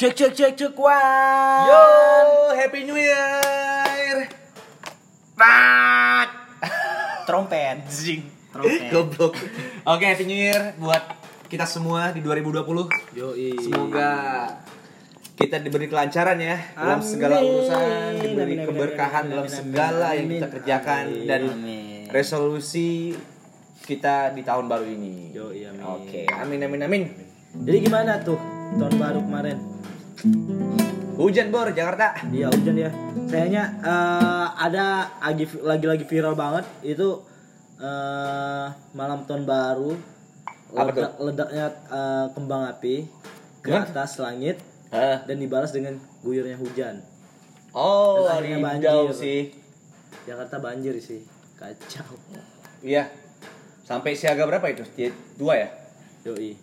Cek cek cek cek wah. Yo, Happy New Year. Pak. Trompet. Zing. Trompet. Goblok. Oke, Happy New Year buat kita semua di 2020. Yoi. Semoga kita diberi kelancaran ya dalam segala Amin. urusan, diberi Amin, amin, keberkahan amin, dalam amin, segala amin, yang kita amin. kerjakan Amin, dan amin. resolusi kita di tahun baru ini. Yoi, amin. Oke, amin amin amin. Jadi gimana tuh tahun baru kemarin? Hujan bor Jakarta. Iya hujan ya. Kayaknya eh, ada lagi lagi-lagi viral banget itu eh, malam tahun baru. Ledak- Ledaknya eh, kembang api ke Gimana? atas langit Hah? dan dibalas dengan guyurnya hujan. Oh, hijau banjir. sih. Jakarta banjir sih. Kacau. Iya. Sampai siaga berapa itu? Dua ya? Yoi.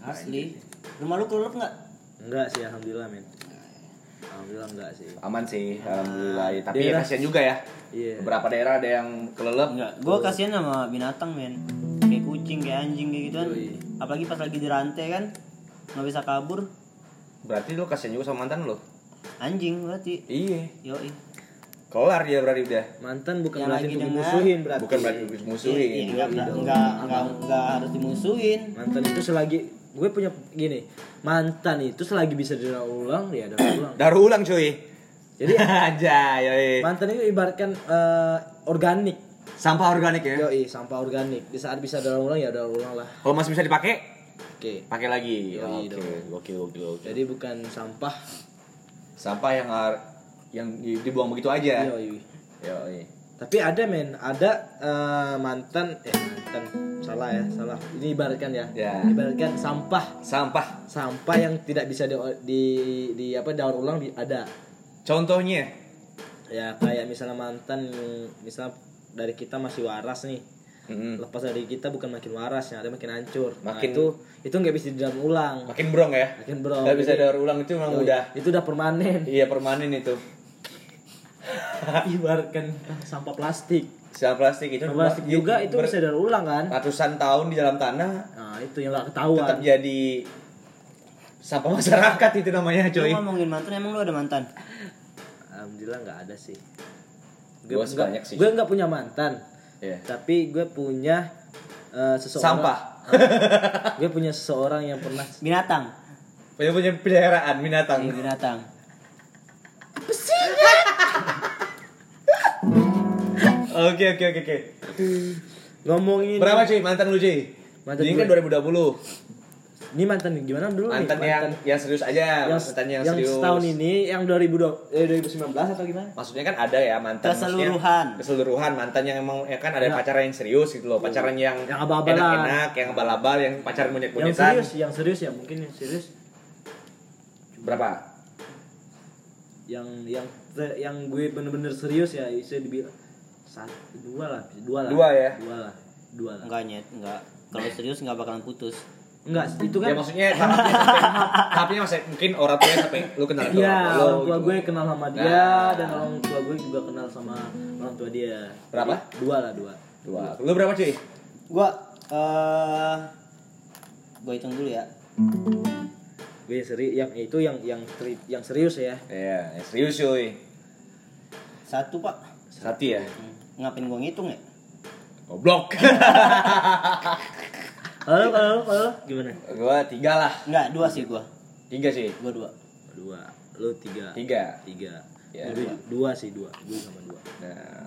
Asli. Rumah lu kelelep nggak? Enggak sih alhamdulillah men. Alhamdulillah enggak sih. Aman sih, alhamdulillah. Ya, tapi ya Daerah- kasihan juga ya. Iya. Beberapa daerah ada yang kelelep. Enggak. Gua kasihan sama binatang men. Kayak kucing, kayak anjing kayak gitu kan. Apalagi pas lagi dirantai kan nggak bisa kabur. Berarti lu kasihan juga sama mantan lu. Anjing berarti. Iya. Yoi. Kelar dia berarti udah. Mantan bukan Yang berarti dimusuhin berarti. Bukan berarti Iya, musuhin. iya, enggak, enggak, enggak, enggak, enggak harus dimusuhin. Mantan itu selagi gue punya gini, mantan itu selagi bisa didaur ulang ya daur ulang. Daru ulang cuy. Jadi aja, yoi. mantan itu ibaratkan eh, organik. Sampah organik ya. Yoi, sampah organik. Di saat bisa daur ulang ya daur ulang lah. Kalau masih bisa dipakai, Oke. pakai lagi. Oke, oke, oke, oke. Jadi bukan sampah. Sampah yang yang di- dibuang begitu aja. Yoi. Yoi. Tapi ada men, ada eh, mantan eh mantan salah ya, salah. Ini ibaratkan ya. Ya. Ibaratkan sampah Sampah. sampah yang tidak bisa di, di, di apa daur ulang di, ada Contohnya, ya kayak misalnya mantan misalnya dari kita masih waras nih Mm-mm. lepas dari kita bukan makin waras yang ada makin hancur nah, Makin- itu itu nggak bisa didaur ulang makin brong ya. makin bro Gak bisa daur ulang itu memang yoi, udah itu udah permanen iya permanen itu. ibaratkan sampah plastik Sampah plastik itu sampah plastik juga itu ber- bisa daur ulang kan ratusan tahun di dalam tanah nah itu yang nggak ketahuan tetap jadi sampah masyarakat itu namanya Lu coy. ngomongin mantan emang lu ada mantan? alhamdulillah nggak ada sih Gua nggak- sebanyak sih. gue nggak punya mantan Iya. tapi gue punya eh, seseorang Sampah. gue punya seseorang yang pernah Binatang. Punya punya peliharaan binatang. Iya, binatang. Oke oke oke oke. ngomongin Berapa cuy mantan lu cuy? Mantan Ini kan 2020. ini mantan gimana dulu nih? Mantan yang yang serius aja, yang, mantan yang, yang serius. setahun ini yang 2020 eh 2019 atau gimana? Maksudnya kan ada ya mantan Keseluruhan. keseluruhan mantan yang emang ya kan ada Ya. pacaran yang serius gitu loh, pacaran yang Yang enak-enak, yang abal-abal, yang pacaran Yang monyet-monyetan. serius, yang serius ya mungkin yang serius Berapa? yang yang yang gue bener-bener serius ya bisa dibilang satu dua lah dua lah Dua ya? dua lah dua lah Enggak nyet, enggak. Kalau serius enggak bakalan putus. enggak itu kan Ya maksudnya tahapnya tahapnya maksudnya mungkin orang tuanya sampai lu kenal sama Iya, orang tua orang lu tua gitu. gue kenal sama dia Nah. dan orang tua gue juga kenal sama orang tua dia. Berapa? Dua lah dua. Dua. Lu berapa cuy? Gua eh gua hitung dulu ya. Gue seri yang itu yang yang seri- yang serius ya. Iya, yang serius cuy. Satu, Pak. Satu ya. Hmm. Ngapain gua ngitung ya? Goblok. Halo, halo, halo. Gimana? gua tiga lah. Enggak, dua sih gua. Tiga sih. Gua dua. Dua. Lu tiga. Tiga. Tiga. Ya. Gue dua sih dua. Gue sama dua. Nah.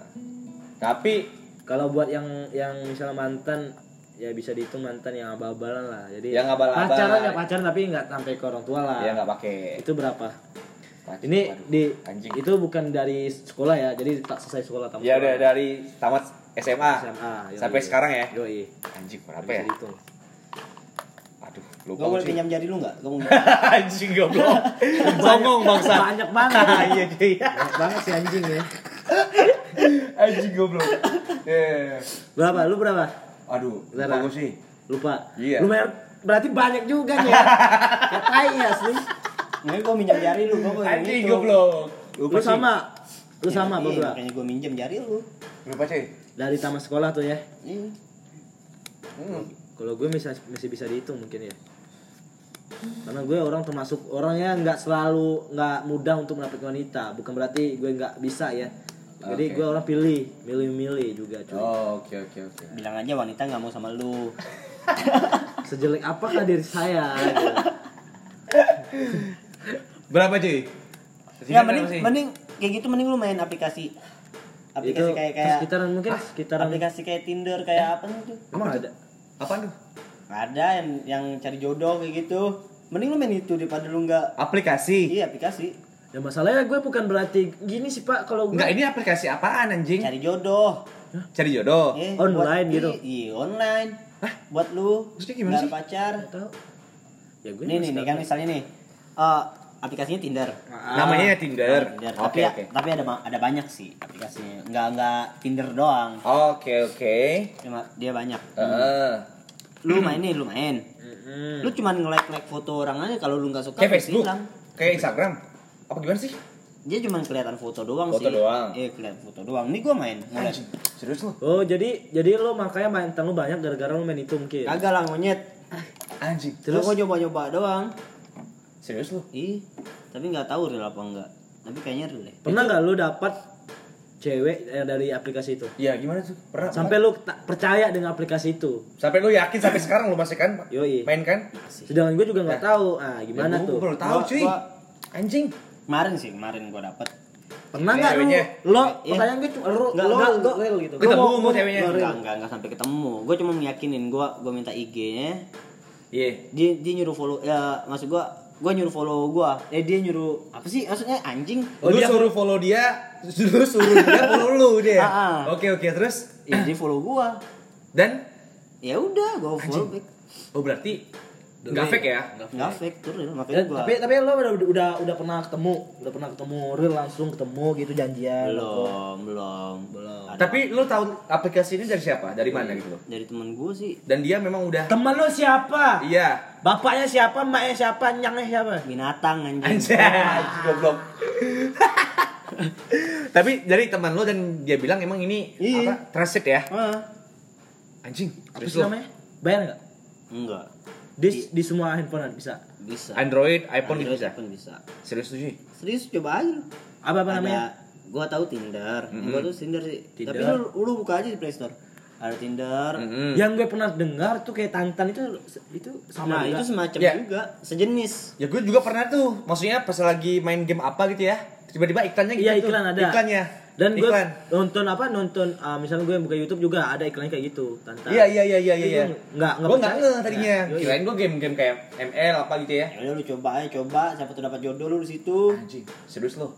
Tapi Kalau buat yang yang misalnya mantan ya bisa dihitung mantan yang abal-abalan lah. Jadi Yang abal-abal. pacaran ya pacaran tapi nggak sampai ke orang tua lah. ya nggak pakai. Itu berapa? Pacar. Ini Waduh, di anjing. itu bukan dari sekolah ya. Jadi tak selesai sekolah tamat Ya sekolah. udah dari tamat SMA, SMA. yoi. sampai sekarang ya. Yoi. Anjing berapa ya? dihitung. Aduh, lupa Gua boleh pinjam jari lu enggak? Gua mau anjing goblok. Songong bangsa. Banyak banget. Iya cuy. Banyak banget sih anjing ya. Anjing goblok. Eh. Berapa? Lu berapa? Aduh, lupa gua sih. Lupa. Iya. Lumayan berarti banyak juga nih. ya tai ya asli. Mungkin gua minjam jari lu, gua boleh Anjing ngitung. goblok. Lu sama. Lu sama Iya, berdua. Makanya gua minjem jari lu. Lupa cuy. Dari tamat sekolah tuh ya. Iya. Hmm. Kalau gue bisa masih bisa dihitung mungkin ya. karena gue orang termasuk orangnya nggak selalu nggak mudah untuk mendapatkan wanita bukan berarti gue nggak bisa ya jadi gue orang pilih milih-milih juga cuy Oh, oke oke oke. Bilang aja wanita nggak mau sama lu. sejelek apakah diri saya gitu. Berapa cuy? Ya mending mending kayak gitu mending lu main aplikasi aplikasi itu kayak kayak sekitaran mungkin sekitaran aplikasi kayak Tinder kayak apa gitu. emang ada Apaan tuh? Ada yang yang cari jodoh kayak gitu. Mending lu main itu daripada lu nggak Aplikasi. iya aplikasi ya masalahnya gue bukan berarti gini sih pak kalau gue Enggak, ini aplikasi apaan anjing? cari jodoh. Cari jodoh. Eh, Online buat- gitu? Iya, online. Buat lu Maksudnya gimana sih? pacar. Tahu ya gue Nih nih nih kan misalnya nih. Eh aplikasinya Tinder. Namanya Tinder. Tinder. Oke Tapi oke. tapi ada ada banyak sih aplikasinya. Nggak nggak Tinder doang. Oke oke. Cuma dia banyak. Heeh. Lu main nih, lu main. Mm-mm. Lu cuman nge-like like foto orang aja kalau lu nggak suka Kayak Facebook. hilang. Kayak Instagram. Apa gimana sih? Dia cuma kelihatan foto doang Foto sih. doang. Iya, kelihatan foto doang. Nih gua main. Mulai. Serius lu? oh jadi jadi lo makanya mantan lu banyak gara-gara lo main itu mungkin Kagak lah monyet. Anjing. Terus gua nyoba-nyoba doang. Serius lu? Ih, tapi nggak tahu real apa enggak. Tapi kayaknya real deh. pernah nggak lu dapat cewek dari aplikasi itu Iya, gimana tuh? Pernah. sampai lu percaya dengan aplikasi itu sampai lu yakin sampai sekarang lu masih kan Yoi. main kan? sedangkan gue juga nggak tahu ah gimana Ya, gua tuh baru tahu Gua- cuy. gua- Anjing. Kemarin sih, kemarin gua dapet pernah nggak lu lo Iya. pertanyaan gue cuma lo Nggak, lo gitu Ketemu mau- ceweknya? Enggak, enggak, enggak sampai ketemu. Gue cuma meyakinin gua gua minta IG-nya. Iya. Dia dia nyuruh follow ya maksud gua gua nyuruh follow gua. Eh dia nyuruh apa sih? Maksudnya anjing. Oh, lu suruh follow dia, lu suruh dia follow lu dia. Ah, ah. Oke oke terus Ya dia follow gua. dan Ya udah, gua follow back. oh berarti nggak fake ya? Enggak fake tuh real, makanya gua tapi tapi lo udah udah udah pernah ketemu udah pernah ketemu real langsung ketemu gitu janjian belum, belum. Belum. Ada- Tapi lu tahu aplikasi ini dari siapa? Dari mana gitu dari temen gua sih Dan dia memang udah teman lo siapa Iya. bapaknya siapa emaknya siapa nyangnya siapa binatang anjing. Anjay, goblok. Tapi dari teman lu dan dia bilang emang ini Iya. apa? Trusted ya? Ah, Anjing. apa sih lu? namanya bayar nggak enggak. di di semua handphone bisa Bisa. Android, iPhone Android, bisa. iPhone bisa. Serius tuh cuy. Serius coba aja lu. apa apa Ada- namanya Gua tahu Tinder. Gua tuh Tinder sih. Tinder. Tapi lu, lu buka aja di Play Store. Ada Tinder. Mm-mm. yang gue pernah dengar tuh kayak tantan itu itu sama Nah, juga. itu semacam Ya. juga sejenis. Ya gue juga pernah tuh. Maksudnya pas lagi main game apa gitu ya. Tiba-tiba iklannya gitu Iya, tuh. iklan ada. Iklannya. dan gue Iklan. nonton apa nonton ah, misalnya gue buka YouTube juga ada iklannya kayak gitu tantan Iya iya iya iya iya. gue nggak nggak Gue nggak percaya. ngeh tadinya. Ya. Kirain gue game-game kayak ML apa gitu ya. Ya lu coba aja coba siapa tuh dapat jodoh lu di situ. Anjing, serius lo.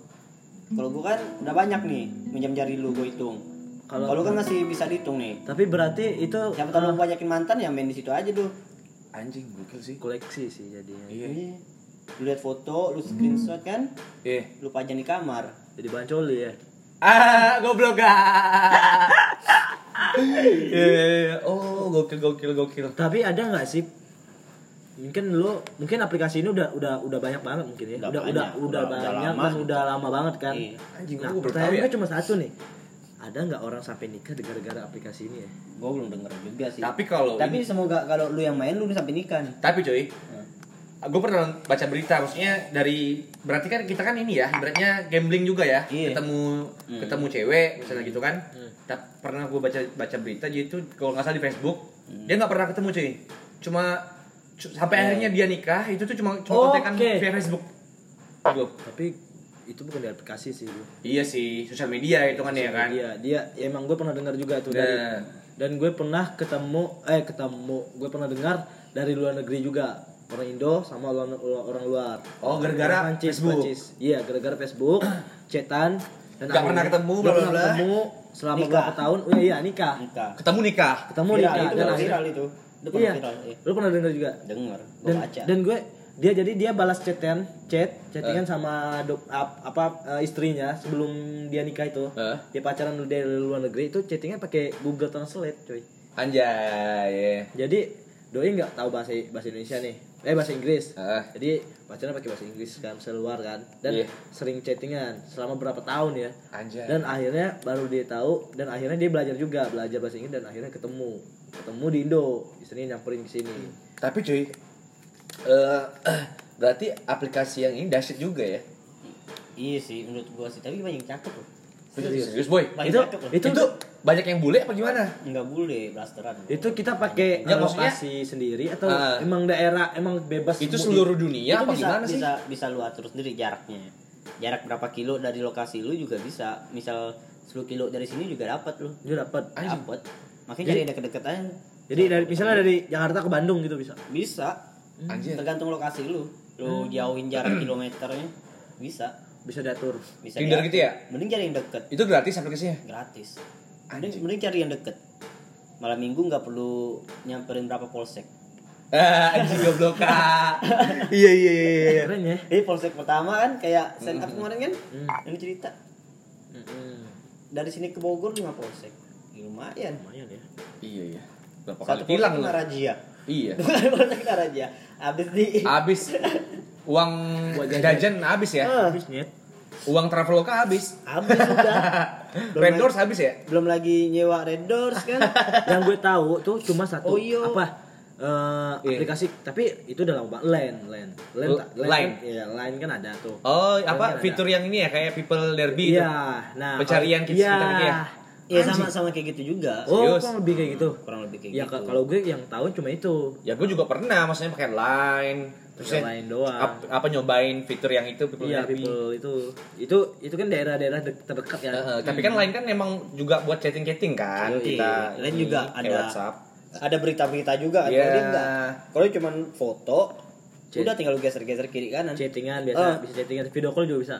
Kalau gua kan udah banyak nih minjam jari lu gua hitung. Kalau- Kalau kan masih bisa dihitung nih. tapi berarti itu Siapa tahu lu banyakin mantan ya main di situ aja tuh. Anjing, gokil sih. koleksi sih jadinya Iya. Iya. Lu lihat foto, lu screenshot kan, Iya. lu pajang di kamar. jadi bancoli ya Ah, goblok ah. Iya, oh gokil gokil gokil. tapi ada nggak sih mungkin lu mungkin aplikasi ini udah udah udah banyak banget mungkin ya Udah udah banyak, udah udah, udah- banyak lama. dan udah lama banget kan Iya. Anjing, nah gua baru tahu pertanyaan ya. gue cuma satu nih ada nggak orang sampai nikah gara-gara aplikasi ini ya Gua belum denger juga sih. Tapi kalau Tapi ini- semoga kalau lu yang main lu sampai nikah nih. Tapi coy, gue pernah baca berita maksudnya dari berarti kan kita kan ini ya ibaratnya gambling juga ya Iya. ketemu Hmm. ketemu cewek misalnya gitu kan Hmm. Pernah gue baca baca berita jadi itu kalau nggak salah di Facebook Hmm. dia nggak pernah ketemu cuy cuma cu- sampai Iya. akhirnya dia nikah itu tuh cuma cuma Oh, kontekan oke. via Facebook tapi itu bukan di aplikasi sih bro. iya sih sosial media itu kan ya kan dia dia ya emang gue pernah dengar juga tuh dari Nah. dan gue pernah ketemu eh ketemu gue pernah dengar dari luar negeri juga orang Indo sama orang, orang luar Oh, gara-gara Prancis, Facebook. Prancis. iya gara-gara Facebook chatan dan Nggak pernah ketemu, bla, pernah ketemu selama Nikah. beberapa tahun oh iya nikah Nikah. ketemu nikah ketemu Viral, nikah itu dan baru akhirnya viral itu. Itu pernah iya viral. Iya. lu pernah dengar juga Denger, gua dan baca. dan gue dia jadi dia balas chatan chat chattingan sama dok- ap- apa eh, istrinya sebelum dia nikah itu Eh. dia pacaran dari luar negeri itu chattingnya pakai Google Translate coy anjay jadi doi nggak tahu bahasa bahasa Indonesia nih eh bahasa Inggris Ah. jadi pacaran pakai bahasa Inggris kan seluar kan dan Iya. sering chattingan selama berapa tahun ya anjay dan akhirnya baru dia tahu dan akhirnya dia belajar juga belajar bahasa Inggris dan akhirnya ketemu ketemu di Indo istrinya nyamperin ke sini tapi cuy Eh, berarti aplikasi yang ini dahsyat juga ya. Iya sih menurut gua sih, tapi banyak yang cakep loh. Serius, boy. Banyak Itu- cakep loh. itu- Itu banyak yang bule apa gimana? Enggak boleh blasteran. Itu kita pakai Ya, lokasi sendiri atau Ah. emang daerah emang bebas Itu semua seluruh dunia itu apa bisa, gimana sih? bisa bisa lu atur sendiri jaraknya jarak berapa kilo dari lokasi lu juga bisa misal 10 kilo dari sini juga dapat lu di- dia dapat. Anjing. dapat makanya Jadi- cari yang deket-deket aja Jadi dari misalnya dari Jakarta ke Bandung gitu bisa. bisa Anjir. tergantung lokasi lu lu jauhin jarak kilometernya bisa Bisa diatur. bisa Tinder diatur. gitu ya? mending cari yang deket Itu gratis aplikasinya? gratis mending, mending cari yang deket malam minggu nggak perlu nyamperin berapa polsek Ah, anjing goblok kak. Iya iya iya iya. Keren ya. ini polsek pertama kan kayak stand up kemarin kan Hmm. yang cerita Mm-mm. dari sini ke Bogor 5 polsek Ya, lumayan Lumayan ya. Iya iya. Berapa satu kali tilang kena lu? razia Iya. bukan kena razia habis di Habis uang Buat jajan. habis ya. Habis nyet. Uang traveloka habis. habis sudah Red Doors habis ya? belum lagi nyewa red doors kan Yang gue tahu tuh cuma satu Oh, iya. apa eh, Iya. aplikasi tapi itu udah lama banget line line line, L- tak- Line. kan, iya line kan ada tuh Oh, apa ada. fitur yang ini ya kayak People Derby itu. iya nah Pencarian kita- iya. kita gitu ya? Ya sama sama kayak gitu juga oh Serius? kurang lebih kayak gitu kurang lebih kayak ya gitu kalau gue yang tahu cuma itu Ya gue juga pernah, maksudnya pakai Line. Terus ya, Line doang. ap- apa nyobain fitur yang itu People iya people itu itu itu kan daerah-daerah dek- terdekat ya Heeh, tapi kan Line kan emang juga buat chatting-chatting kan Yoi. kita. Line ini, juga kayak ada WhatsApp. ada berita-berita juga Iya. kalau dia enggak kalau dia cuman foto Chat. udah tinggal lu geser-geser kiri kanan chattingan biasa bisa chattingan video call juga bisa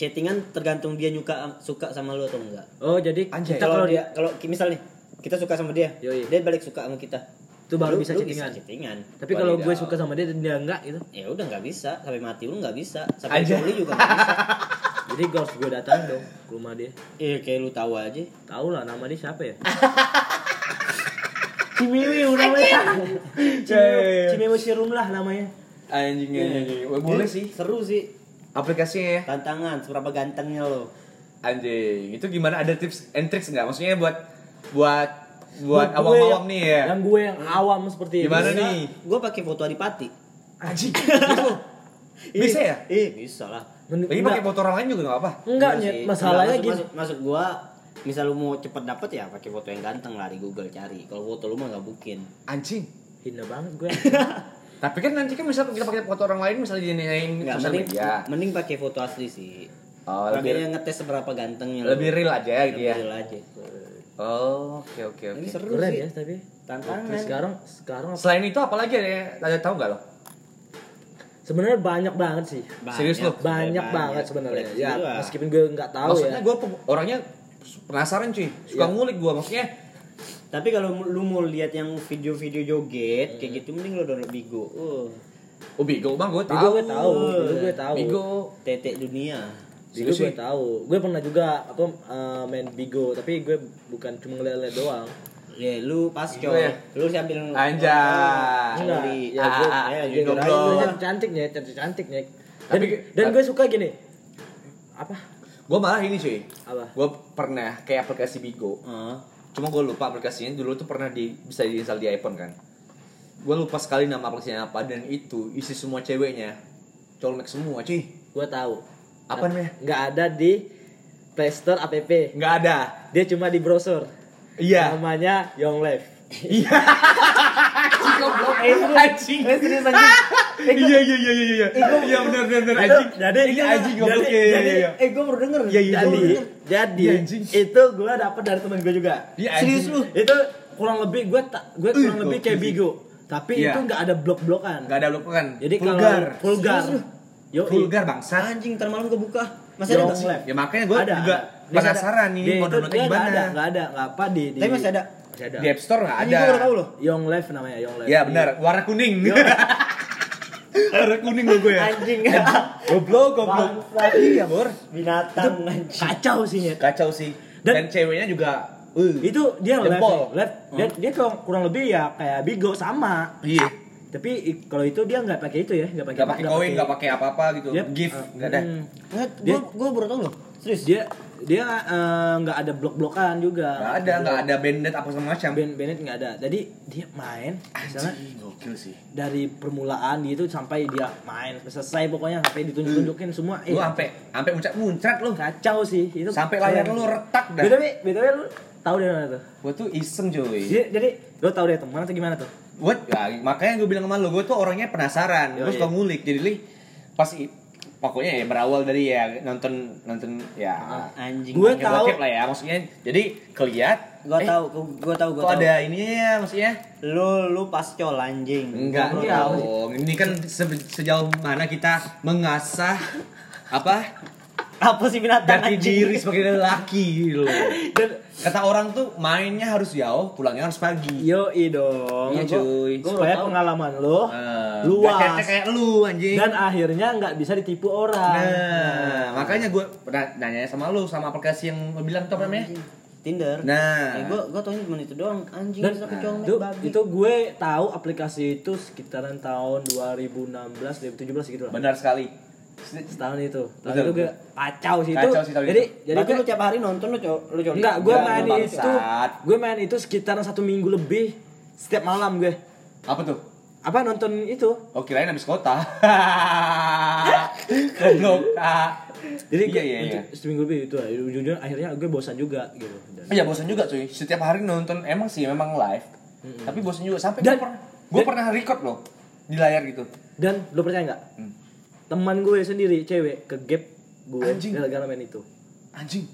chattingan tergantung dia nyuka suka sama lu atau enggak. Oh jadi Anjay. kita kalau dia kalau misal nih kita suka sama dia Yoi. dia balik suka sama kita. Itu baru Lu- bisa lu chattingan. chattingan. Tapi kalau gue suka sama dia dan dia enggak gitu. Ya udah nggak bisa. Sampai mati lu nggak bisa. Sampai Aja. coli juga nggak bisa. Jadi gue harus gue datang dong ke rumah dia. Iya kayak lu tahu aja. Tahu lah nama dia siapa ya? Cimiwi namanya Cimiwi Cimiwi Sirum lah namanya. Anjing anjing. Wah, boleh sih. seru sih Aplikasinya ya. tantangan seberapa gantengnya lo Anjing. Itu gimana ada tips and tricks nggak? Maksudnya buat buat buat gue awam-awam nih ya. yang gue yang awam seperti Gimana ini nih? gue pakai foto adipati Anjing. Gitu. Bisa ya? eh bisa lah Lagi enggak, pakai foto orang lain juga nggak apa? enggak Iya sih. masalahnya gini maksud, maksud, maksud gua misal lu mau cepet dapet ya pakai foto yang ganteng lah di Google cari kalau foto lu mah nggak mungkin Anjing. hina banget gue Tapi kan nanti kan misal kita pakai foto orang lain misalnya dinyain nggak sosial mending media. mending pakai foto asli sih Oh, lebih Makanya ngetes seberapa gantengnya lu. lebih real aja gitu ya. Lebih real aja Oh, oke oke ini oke. seru keren sih ya tapi tantangan sekarang sekarang apa- Selain itu apa lagi ada? Ada tahu nggak lo? sebenarnya banyak banget sih Serius lu? banyak, banget sebenarnya ya meskipun gue nggak tahu Maksudnya ya gue orangnya penasaran cuy, suka Iya. ngulik gue maksudnya. Tapi kalau lu mau lihat yang video-video joget kayak gitu mending lu download Bigo uh Oh Bigo bang gue tahu. gue tahu Bigo gue tahu Bigo. tetek dunia Bigo gue tahu gue pernah juga apa eh, main Bigo tapi gue bukan cuma ngeliat doang ya lu pas coy ya? lu sambil Anjay. Enggak, Coli. ya Ah, gue, ah, ya, ah, gue jomblo. gue cantik cantiknya, cantik cantiknya. Dan, Tapi- dan gue suka gini. Apa? Gue malah ini cuy. Apa? Gue pernah kayak aplikasi Bigo. Heeh. Cuma gue lupa aplikasinya dulu tuh pernah di bisa diinstal di iPhone kan. Gue lupa sekali nama aplikasinya apa dan itu isi semua ceweknya colmek semua cuy. Gue tahu. Apa namanya? Nggak ada di Play Store app. Nggak ada. Dia cuma di browser. Iya. Namanya Young Life. Iya. Anjing. Serius anjing. Iya iya iya iya iya. Iya benar benar benar. Jadi Ini anjing goblok jadi, iya iya jadi, iya. Eh, gue baru denger. Iya, iya, jadi, iya. jadi Iya, itu gue dapet dari temen gue juga. Iya, Serius lu? Itu kurang lebih gue tak gue kurang Ih, lebih kayak. Bigo. Tapi Iya. itu nggak ada blok-blokan. Nggak ada blok kan? Jadi kalau vulgar. vulgar. Yo, Vulgar bangsat. Anjing, ntar malam kebuka. Masih ada? Life. Ya makanya gue ada, juga penasaran nih mau nggak gimana. ada, nggak ada, nggak apa di, di Tapi masih ada. masih ada. Di App Store nggak ada. gue baru tahu loh. Young Life namanya Young Life. Iya benar, warna kuning. warna kuning lo gue ya. Anjing. Goblok, goblok. Iya, Bor. Binatang anjing. Kacau sih Nyet. Kacau sih. Dan, Dan- ceweknya juga uh. Itu dia live, Jempol. live. Dia, dia kurang, kurang lebih ya kayak Bigo sama. Iya. Tapi kalau itu dia nggak pakai itu ya, nggak pakai Gak pakai koin, gak pakai apa-apa gitu. Yep. Gift, Uh, nggak ada. hmm. Gue Dia- gue baru tahu loh. Serius. Dia dia eh, nggak ada blok-blokan juga Nggak ada, nggak ada bandit apa segala macam. Ben Bennett nggak ada jadi dia main misalnya gokil sih. dari permulaan gitu sampai dia main selesai pokoknya sampai ditunjuk-tunjukin semua Lu sampai sampai muncrat-muncrat lu. kacau sih itu Sampai layar lu retak dah. btw btw lu tahu dari mana tuh Gua tuh iseng cuy. jadi, jadi lu tahu dari teman atau gimana tuh Gue ya, makanya gue bilang sama lo, gue tuh orangnya penasaran, gue iya. suka ngulik. Jadi li pas pokoknya ya berawal dari ya nonton nonton ya Anjing. Gue tahu. lah ya maksudnya. Jadi keliat Gua eh, tahu, gua tahu, kok tahu. ada ininya ya maksudnya. Lu lu pascol anjing. Enggak Enggak. dong. Ini kan se- sejauh mana kita mengasah apa Apa sih binatang jati anjing? diri sebagai lelaki gitu loh. dan Kata orang tuh mainnya harus jauh, pulangnya harus pagi. yo dong Iya, Gua- cuy. gua supaya tahu. pengalaman lo Eh, luas kayak, kayak lu anjing. dan akhirnya nggak bisa ditipu orang Nah, makanya gue pernah nanya sama lu sama aplikasi yang lu bilang tuh apa namanya? Tinder. Nah. Eh, gua gua taunya cuma itu doang. Anjing dan sampai nah, itu, babi. itu gue tahu aplikasi itu sekitaran tahun 2016 2017 gitu lah Benar sekali. Setahun itu tahun Betul, itu gue kacau sih itu jadi itu. jadi gue tiap hari nonton lu co lu colmek. enggak gue main itu gue main itu sekitaran satu minggu lebih setiap malam gue Apa tuh? apa nonton itu Oh kirain habis kota. Goblok. Jadi iya iya iya. seminggu lebih itu ujung-ujungnya akhirnya gue bosan juga gitu dan, Iya bosan juga cuy. Setiap hari nonton emang sih memang live. Tapi bosan juga sampai Dan- gue pernah gue pernah record loh di layar gitu. dan lo percaya nggak Hmm. Teman gue sendiri cewek ke gap gue Anjing. gara-gara main itu Anjing.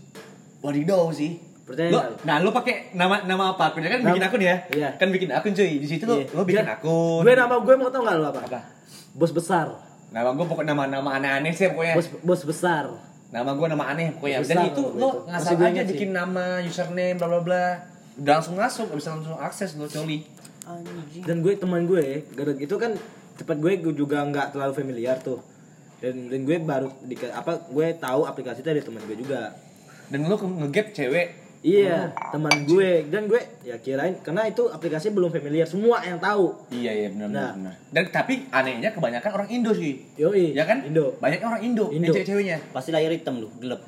Wadidaw sih. Percaya Lo, nah lo pakai nama nama apa akunnya kan Nama- bikin akun ya? Iya. Kan bikin akun cuy. Di situ lo Iya. lo bikin Dan akun. gue nama gue mau tau nggak lo apa? apa? bos besar Nama gue pokoknya nama-nama aneh-aneh sih pokoknya. bos bos besar Nama gue nama aneh pokoknya. Besar Dan itu nama lo ngasal aja sih. bikin nama, username, bla bla bla. Udah langsung masuk, gak bisa langsung akses lo coli. Anjing. dan gue teman gue gara itu kan tempat gue gue juga nggak terlalu familiar tuh dan dan gue baru di apa gue tahu aplikasi itu dari teman gue juga Dan lo ngegap cewek. iya teman gue dan gue ya kirain karena itu aplikasi belum familiar semua yang tahu Iya iya benar benar. Nah. benar. Dan tapi anehnya kebanyakan orang Indo sih. yoi Ya kan? Indo Banyak orang Indo, Indo. cewek-ceweknya. Pasti layar hitam lu, gelap.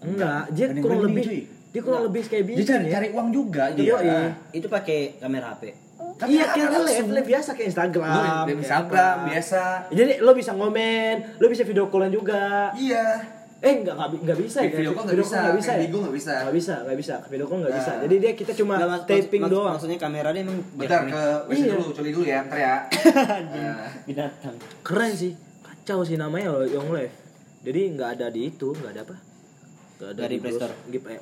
enggak dia kurang lebih cuy. dia kurang lebih kayak Dia bikin cari ya cari uang juga Iya, dia. iya. Itu pakai kamera HP. Tapi iya kayak langsung. live live biasa kayak Instagram kayak Instagram apa. biasa. jadi lo bisa ngomen lo bisa video callan juga Iya. Eh enggak enggak, enggak bisa ya. Video call nggak bisa, nggak bisa. kayak ya? Bigo nggak bisa. Nggak bisa, nggak bisa. Video call nggak Nah. bisa. Jadi dia kita cuma mas- taping maksud- doang. Maksudnya kamera dia emang Bentar ke WC Iya. dulu, coli dulu ya, ntar ya. Nah. binatang. Keren sih. Kacau sih namanya loh Young Life. Jadi nggak ada di itu, nggak ada apa? Nggak ada di Play Store?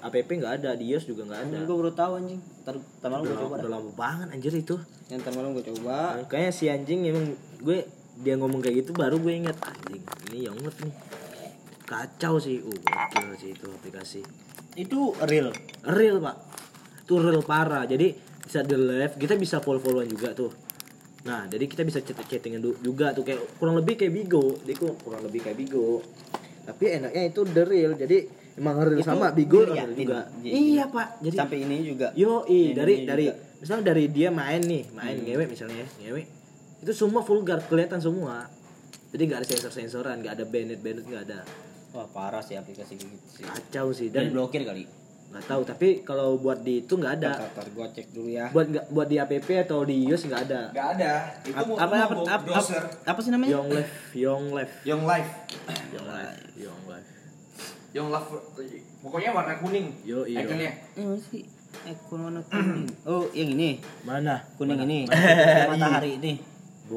App nggak ada, di iOS juga nggak ada. Gue baru tahu anjing. Ntar ntar malam gue coba. udah dah. lama banget anjir itu. Yang ntar malam gue coba. Kayaknya si anjing emang gue dia ngomong kayak gitu baru gue inget anjing ini Life nih. Kacau sih. Uh, gokil sih itu aplikasi. Itu real. real pak itu real parah jadi bisa di live kita bisa follow followan juga tuh nah jadi kita bisa chat chattingan juga tuh kayak kurang lebih kayak bigo ku- kurang lebih kayak bigo tapi enaknya itu the real jadi emang Itu sama bigo real juga Jadi- iya pak jadi Sampai ini juga. yo Ini dari juga. dari misalnya dari dia main nih main ngewe misalnya ya ngewe itu semua vulgar kelihatan semua jadi nggak ada sensor sensoran nggak ada banet banet nggak ada Wah parah sih aplikasi gitu sih. kacau sih Dan dan blokir kali. nggak tahu tapi kalau buat di itu nggak ada Ntar, gue cek dulu ya. buat nggak buat di app atau di iOS nggak ada Gak ada. Itu Apa apa apa, apa, sih namanya? Young Life Young Life Young Life. Young Life Young Life Young Life. Pokoknya warna kuning. Yo, iya. Ikonnya. Ini sih? Ekor warna kuning. Oh, yang ini. mana Kuning Mana? ini. Matahari ini.